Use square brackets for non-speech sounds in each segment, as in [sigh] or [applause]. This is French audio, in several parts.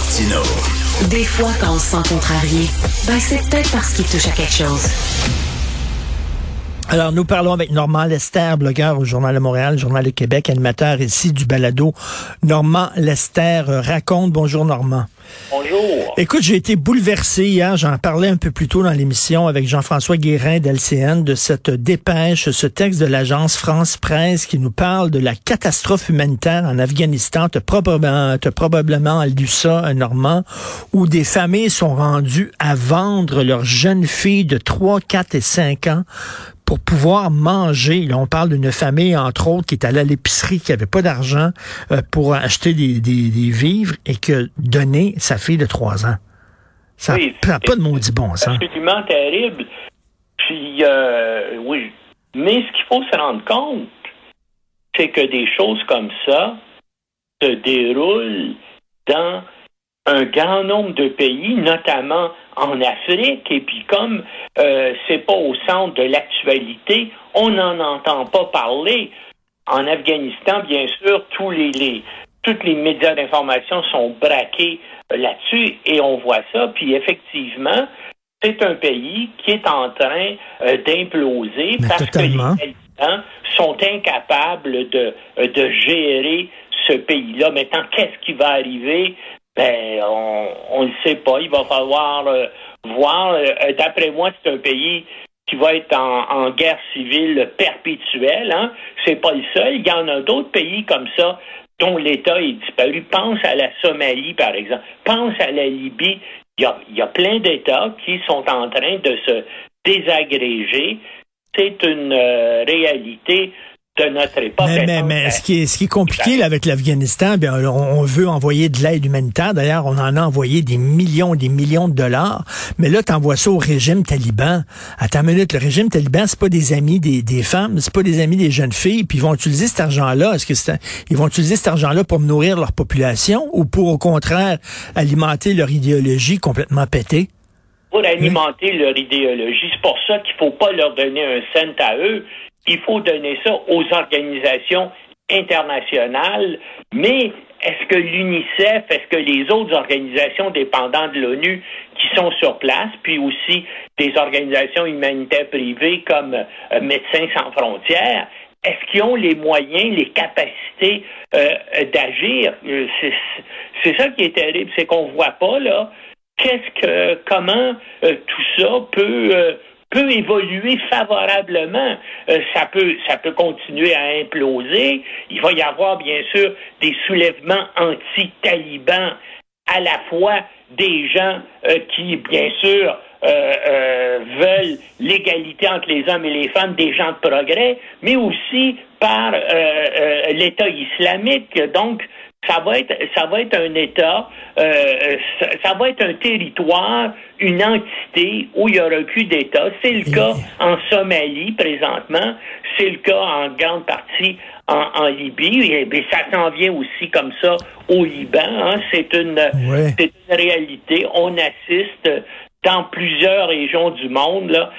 Martino. Des fois, quand on se sent contrarié, ben c'est peut-être parce qu'il touche à quelque chose. Alors, nous parlons avec Normand Lester, blogueur au Journal de Montréal, Journal de Québec, animateur ici du balado. Normand Lester euh, raconte. Bonjour, Normand. Bonjour. Écoute, j'ai été bouleversé hier, j'en parlais un peu plus tôt dans l'émission avec Jean-François Guérin d'LCN de cette dépêche, ce texte de l'agence France Presse qui nous parle de la catastrophe humanitaire en Afghanistan. Tu as probablement, as probablement lu ça, Normand, où des familles sont rendues à vendre leurs jeunes filles de 3, 4 et 5 ans pour pouvoir manger. Là, on parle d'une famille, entre autres, qui est allée à l'épicerie, qui avait pas d'argent euh, pour acheter des, des, des, vivres et que donner sa fille de trois ans. Ça n'a pas de maudit bon sens. C'est absolument terrible. Puis, euh, oui. Mais ce qu'il faut se rendre compte, c'est que des choses comme ça se déroulent dans un grand nombre de pays, notamment en Afrique, et puis comme euh, c'est pas au centre de l'actualité, on n'en entend pas parler. En Afghanistan, bien sûr, tous les, les toutes les médias d'information sont braqués euh, là-dessus et on voit ça. Puis effectivement, c'est un pays qui est en train euh, d'imploser parce que les habitants sont incapables de, euh, de gérer ce pays-là. Maintenant, qu'est-ce qui va arriver? Ben, on ne le sait pas. Il va falloir euh, voir. Euh, d'après moi, c'est un pays qui va être en, guerre civile perpétuelle. Hein? C'est pas le seul. Il y en a d'autres pays comme ça dont l'État est disparu. Pense à la Somalie, par exemple. Pense à la Libye. Il y a, plein d'États qui sont en train de se désagréger. C'est une euh, réalité de notre époque. Mais, mais, mais ce, qui est, ce qui est compliqué là, avec l'Afghanistan, bien, on, veut envoyer de l'aide humanitaire. D'ailleurs, on en a envoyé des millions des millions de dollars. Mais là, tu envoies ça au régime taliban. Attends une minute, le régime taliban, c'est pas des amis des, des femmes, c'est pas des amis des jeunes filles. Puis ils vont utiliser cet argent-là. Est-ce que c'est, ils vont utiliser cet argent-là pour nourrir leur population ou pour, au contraire, alimenter leur idéologie complètement pétée? pour alimenter leur idéologie. C'est pour ça qu'il ne faut pas leur donner un cent à eux il faut donner ça aux organisations internationales, mais est-ce que l'UNICEF, est-ce que les autres organisations dépendantes de l'ONU qui sont sur place, puis aussi des organisations humanitaires privées comme euh, Médecins sans frontières, est-ce qu'ils ont les moyens, les capacités euh, d'agir? Euh, c'est ça qui est terrible, c'est qu'on voit pas là qu'est-ce que comment tout ça peut peut évoluer favorablement. Euh, ça peut ça peut continuer à imploser. Il va y avoir bien sûr des soulèvements anti-talibans à la fois des gens euh, qui bien sûr euh, veulent l'égalité entre les hommes et les femmes, des gens de progrès, mais aussi par l'État islamique. Donc, ça va être ça va être un État, euh, ça, va être un territoire, une entité où il n'y aura plus d'État. C'est le cas en Somalie présentement, c'est le cas en grande partie en, Libye, et, ça s'en vient aussi comme ça au Liban. Hein. C'est une, c'est une réalité. On assiste dans plusieurs régions du monde là,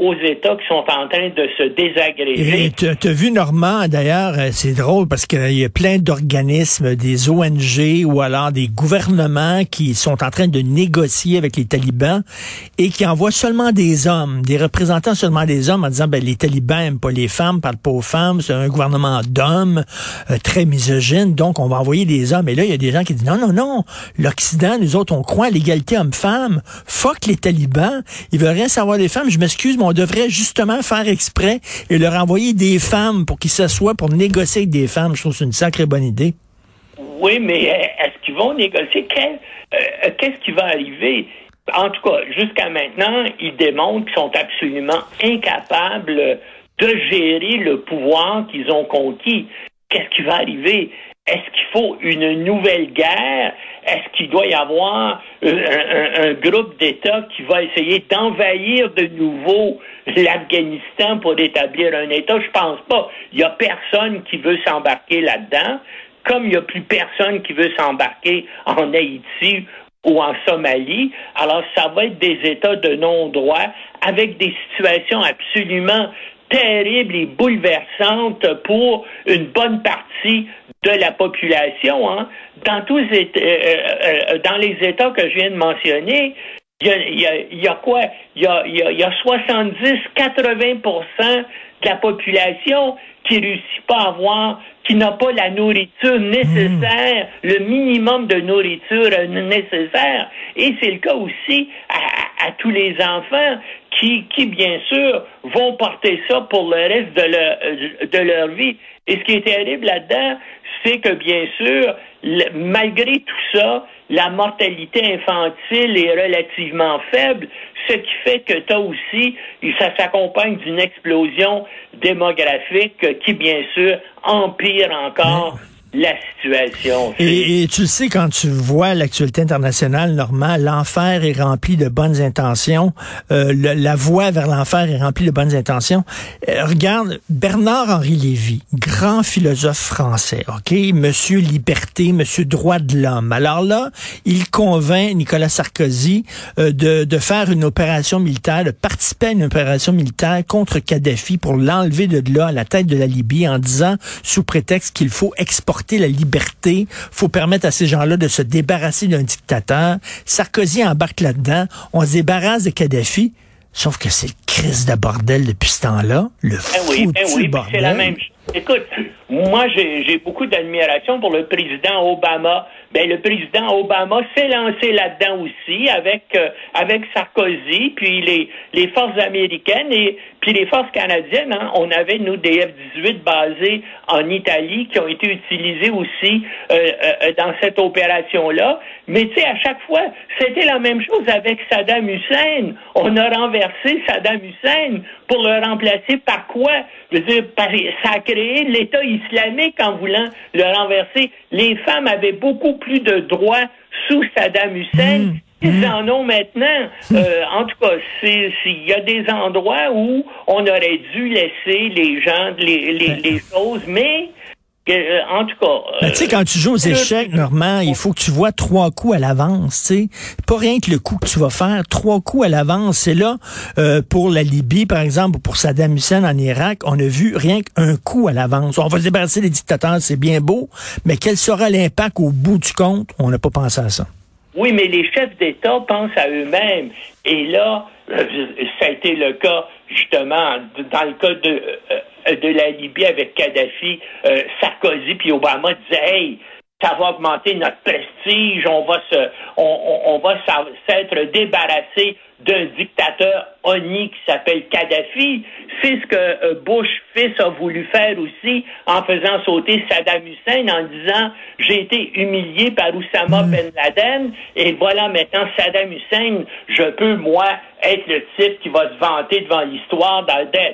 aux États qui sont en train de se désagréger. Tu as vu, Normand, d'ailleurs, euh, c'est drôle parce qu'il y a plein d'organismes, des ONG ou alors des gouvernements qui sont en train de négocier avec les talibans et qui envoient seulement des hommes, des représentants seulement des hommes en disant, ben, les talibans n'aiment pas les femmes, parlent pas aux femmes, c'est un gouvernement d'hommes, euh, très misogyne, donc on va envoyer des hommes. Et là, il y a des gens qui disent, non, non, non, l'Occident, nous autres, on croit à l'égalité homme-femme. Fuck les talibans, ils veulent rien savoir des femmes. Je m'excuse mais on devrait justement faire exprès et leur envoyer des femmes pour qu'ils s'assoient pour négocier avec des femmes. Je trouve que c'est une sacrée bonne idée. Oui, mais euh, est-ce qu'ils vont négocier? Euh, qu'est-ce qui va arriver? En tout cas, jusqu'à maintenant, ils démontrent qu'ils sont absolument incapables de gérer le pouvoir qu'ils ont conquis. Qu'est-ce qui va arriver? Est-ce qu'il faut une nouvelle guerre? Est-ce qu'il doit y avoir un, groupe d'États qui va essayer d'envahir de nouveau l'Afghanistan pour établir un État? Je pense pas. Il n'y a personne qui veut s'embarquer là-dedans, comme il n'y a plus personne qui veut s'embarquer en Haïti ou en Somalie. Alors, ça va être des États de non-droit avec des situations absolument terrible et bouleversante pour une bonne partie de la population. Hein. Dans tous les, euh, euh, dans les États que je viens de mentionner, il y a, y a, quoi? Il y a, y a 70-80% de la population qui réussit pas à avoir, qui n'a pas la nourriture nécessaire, hmm. le minimum de nourriture nécessaire. Et c'est le cas aussi à, à, tous les enfants qui, qui, bien sûr, vont porter ça pour le reste de leur, de leur vie. Et ce qui est terrible là-dedans, c'est que, bien sûr, malgré tout ça, la mortalité infantile est relativement faible, ce qui fait que tu as aussi, ça s'accompagne d'une explosion démographique qui, bien sûr, empire encore situation. Et, tu sais, quand tu vois l'actualité internationale, Normand, l'enfer est rempli de bonnes intentions. Euh, la voie vers l'enfer est remplie de bonnes intentions. Euh, regarde, Bernard-Henri Lévy, grand philosophe français, OK? Monsieur liberté, monsieur droit de l'homme. Alors là, il convainc Nicolas Sarkozy euh, de, de faire une opération militaire, de participer à une opération militaire contre Kadhafi pour l'enlever de là à la tête de la Libye en disant, sous prétexte qu'il faut exporter la liberté. faut permettre à ces gens-là de se débarrasser d'un dictateur. Sarkozy embarque là-dedans. On se débarrasse de Kadhafi. Sauf que c'est le crise de bordel depuis ce temps-là. Le oui, eh oui, bordel. C'est la même Écoute, moi, j'ai beaucoup d'admiration pour le président Obama. Ben, le président Obama s'est lancé là-dedans aussi avec euh, avec Sarkozy, puis les, les forces américaines et puis les forces canadiennes. Hein. on avait nous des F-18 basés en Italie qui ont été utilisés aussi euh, euh, dans cette opération-là. Mais tu sais, à chaque fois, c'était la même chose avec Saddam Hussein. On a renversé Saddam Hussein pour le remplacer par quoi? Je veux dire, par, ça a créé l'État islamique en voulant le renverser. Les femmes avaient beaucoup plus de droits sous Saddam Hussein. Ils hmm. en ont maintenant. Euh, en tout cas, il y a des endroits où on aurait dû laisser les gens, les, les, les choses, mais euh, en tout cas. Ben, tu sais, quand tu joues aux euh, échecs, Normand, il faut que tu vois trois coups à l'avance. Tu sais, pas rien que le coup que tu vas faire, trois coups à l'avance. C'est là euh, pour la Libye, par exemple, ou pour Saddam Hussein en Irak, on a vu rien qu'un coup à l'avance. On va se débarrasser des dictateurs, c'est bien beau, mais quel sera l'impact au bout du compte? On n'a pas pensé à ça. Oui, mais les chefs d'État pensent à eux-mêmes. Et là, ça a été le cas justement dans le cas de euh, de la Libye avec Kadhafi, euh, Sarkozy puis Obama disaient Hey, ça va augmenter notre prestige, on va se, on, on, va s'être débarrassé d'un dictateur oni qui s'appelle Kadhafi. C'est ce que euh, Bush fils a voulu faire aussi en faisant sauter Saddam Hussein en disant j'ai été humilié par Oussama hmm. Ben Laden et voilà maintenant Saddam Hussein, je peux moi être le type qui va se vanter devant l'histoire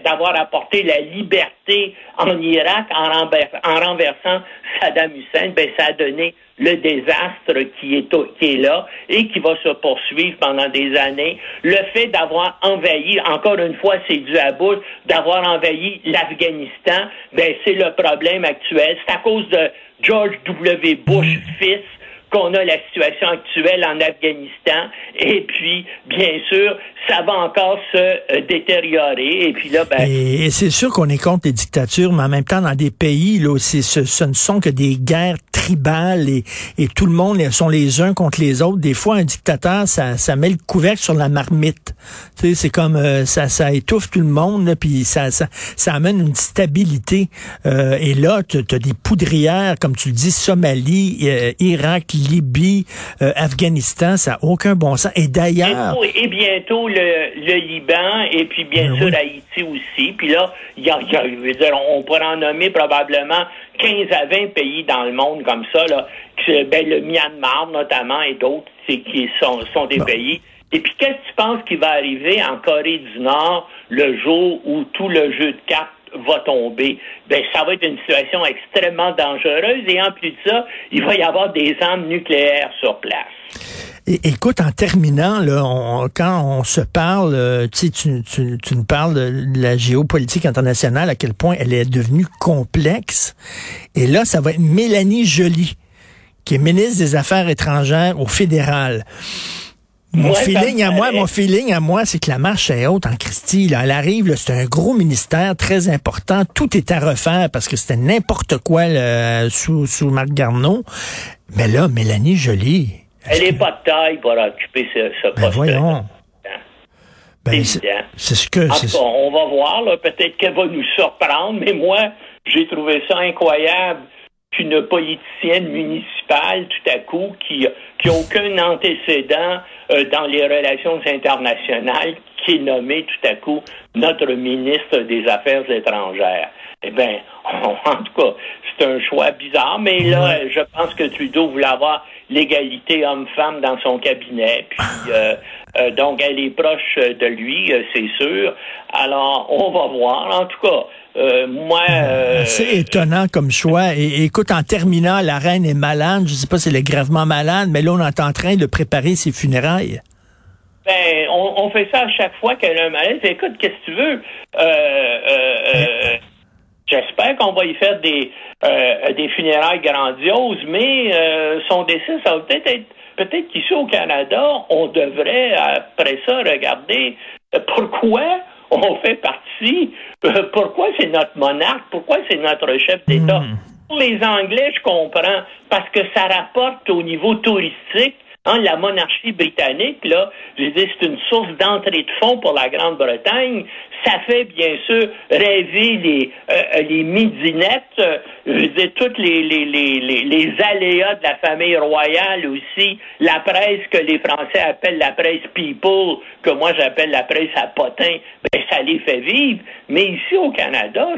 d'avoir apporté la liberté en Irak en, renversant Saddam Hussein. Ben ça a donné le désastre qui est, qui est là et qui va se poursuivre pendant des années. Le fait d'avoir envahi, encore une fois, c'est dû à Bush, d'avoir envahi l'Afghanistan, ben, c'est le problème actuel. C'est à cause de George W. Bush fils qu'on a la situation actuelle en Afghanistan. Et puis, bien sûr, ça va encore se euh, détériorer. Et puis là, ben... Et, c'est sûr qu'on est contre les dictatures, mais en même temps, dans des pays, là, ce, ce ne sont que des guerres tribales et, et tout le monde sont les uns contre les autres. Des fois, un dictateur, ça, ça met le couvercle sur la marmite. Tu sais, c'est comme euh, ça, ça étouffe tout le monde, puis ça, ça, ça amène une stabilité. Euh, et là, tu as des poudrières, comme tu le dis, Somalie, Irak, Libye, Afghanistan, ça n'a aucun bon sens. Et d'ailleurs... Et, bientôt, le, Liban et puis bien ben sûr Haïti aussi. Puis là, y a, on pourrait en nommer probablement 15 à 20 pays dans le monde comme ça, là, ben, le Myanmar notamment et d'autres qui sont, sont des pays. Et puis qu'est-ce que tu penses qui va arriver en Corée du Nord le jour où tout le jeu de cartes va tomber, ben ça va être une situation extrêmement dangereuse et en plus de ça, il va y avoir des armes nucléaires sur place écoute, en terminant, là, quand on se parle, euh, tu, tu, nous parles de la géopolitique internationale, à quel point elle est devenue complexe. Et là, ça va être Mélanie Joly, qui est ministre des Affaires étrangères au fédéral. Mon feeling à moi, mon feeling à moi, c'est que la marche est haute en Christie. Là. Elle arrive, c'est un gros ministère très important. Tout est à refaire parce que c'était n'importe quoi sous, sous Marc Garneau. Mais là, Mélanie Joly. Elle n'est pas de taille pour occuper ce, ce ben poste. Voyons. Ben, c'est ce que. on va voir, peut-être qu'elle va nous surprendre, mais moi, j'ai trouvé ça incroyable qu'une politicienne municipale, tout à coup, qui n'a aucun antécédent euh, dans les relations internationales, qui est nommée tout à coup notre ministre des Affaires étrangères. Eh bien, [laughs] en tout cas, c'est un choix bizarre, mais là, je pense que Trudeau voulait avoir l'égalité homme-femme dans son cabinet. Puis, [laughs] euh, euh, donc, elle est proche de lui, c'est sûr. Alors, on va voir. En tout cas, euh, moi. Euh, c'est étonnant comme choix. Et, écoute, en terminant, la reine est malade. Je sais pas si elle est gravement malade, mais là, on est en train de préparer ses funérailles. Ben, on, fait ça à chaque fois qu'elle a un malaise. Écoute, qu'est-ce que tu veux? Euh, j'espère qu'on va y faire des, des funérailles grandioses, mais son décès, ça va peut-être être, peut-être qu'ici au Canada, on devrait, après ça, regarder pourquoi on fait partie. Euh, pourquoi c'est notre monarque? Pourquoi c'est notre chef d'État? Hmm. Pour les Anglais, je comprends, parce que ça rapporte au niveau touristique. Hein, la monarchie britannique, là, je dis, c'est une source d'entrée de fonds pour la Grande-Bretagne. Ça fait bien sûr rêver les, euh, les midinettes, euh, je veux dire, toutes les, les, les, les, aléas de la famille royale aussi, la presse que les Français appellent la presse people, que moi j'appelle la presse à potin, ben, ça les fait vivre. Mais ici au Canada,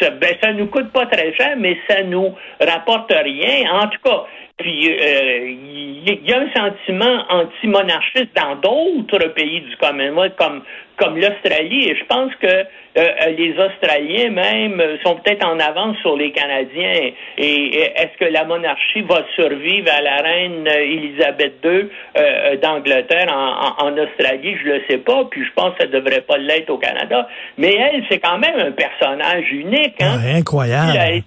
ça, ben, ça nous coûte pas très cher, mais ça nous rapporte rien. En tout cas, puis euh, il y, a un sentiment anti-monarchiste dans d'autres pays du Commonwealth, comme comme l'Australie. Et je pense que euh, les Australiens même sont peut-être en avance sur les Canadiens. Et, est-ce que la monarchie va survivre à la reine Elisabeth II euh, d'Angleterre en, Australie? Je le sais pas. Puis je pense que ça devrait pas l'être au Canada. Mais elle, c'est quand même un personnage unique. Hein? incroyable.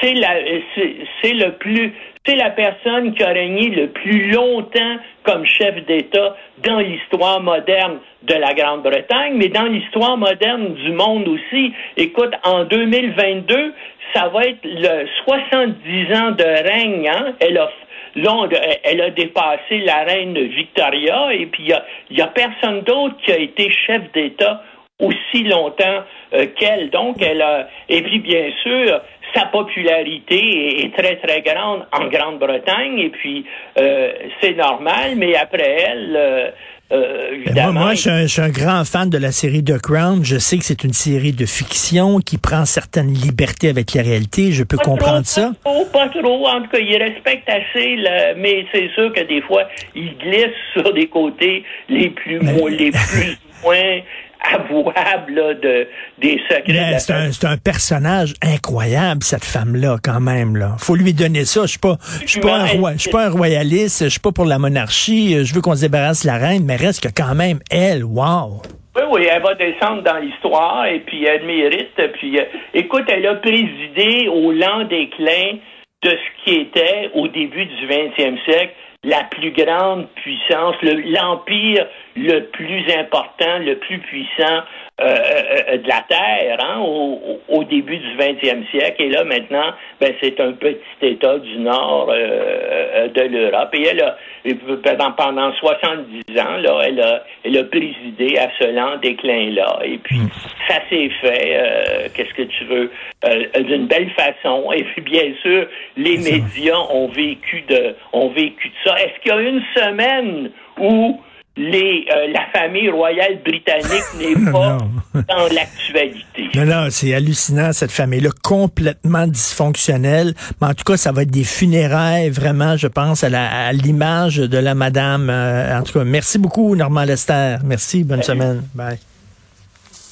C'est le plus c'est la personne qui a régné le plus longtemps comme chef d'État dans l'histoire moderne de la Grande-Bretagne, mais dans l'histoire moderne du monde aussi. Écoute, en 2022, ça va être le 70 ans de règne. Hein? Elle a elle a dépassé la reine Victoria et puis il n'y a, personne d'autre qui a été chef d'État aussi longtemps euh, qu'elle. Donc, elle a. Et puis, bien sûr, sa popularité est, très, très grande en Grande-Bretagne, et puis euh, c'est normal, mais après elle, euh, euh, évidemment, moi, moi je, suis un, grand fan de la série The Crown. Je sais que c'est une série de fiction qui prend certaines libertés avec la réalité. Je peux comprendre ça. Pas trop, pas trop. En tout cas, il respecte assez, mais c'est sûr que des fois, il glisse sur des côtés les plus, les [laughs] plus moins avouable de, des secrets. C'est un, un, personnage incroyable, cette femme-là, quand même. Là. faut lui donner ça. Je suis pas, je suis pas, un roi, je suis pas un royaliste, je suis pas pour la monarchie, je veux qu'on se débarrasse de la reine, mais reste que quand même, elle, wow! Oui, oui, elle va descendre dans l'histoire et puis elle mérite. Puis, euh, écoute, elle a présidé au lent déclin de ce qui était au début du 20e siècle la plus grande puissance, l'empire le, plus important, le plus puissant euh, euh, de la Terre hein, au, début du 20e siècle. Et là, maintenant, ben, c'est un petit État du nord euh, de l'Europe. Et elle a, pendant, pendant 70 ans, là, elle a, elle a présidé à ce lent déclin-là. Et puis, hmm. ça s'est fait, qu'est-ce que tu veux, d'une belle façon. Et puis, bien sûr, les médias ont vécu de, ont vécu de ça. Est-ce qu'il y a une semaine où les, euh, la famille royale britannique n'est [laughs] pas dans l'actualité? Non, non, c'est hallucinant, cette famille-là, complètement dysfonctionnelle. Mais en tout cas, ça va être des funérailles, vraiment, je pense, à l'image de la madame. Euh, en tout cas, merci beaucoup, Normand Lester. Merci, bonne semaine. Bye.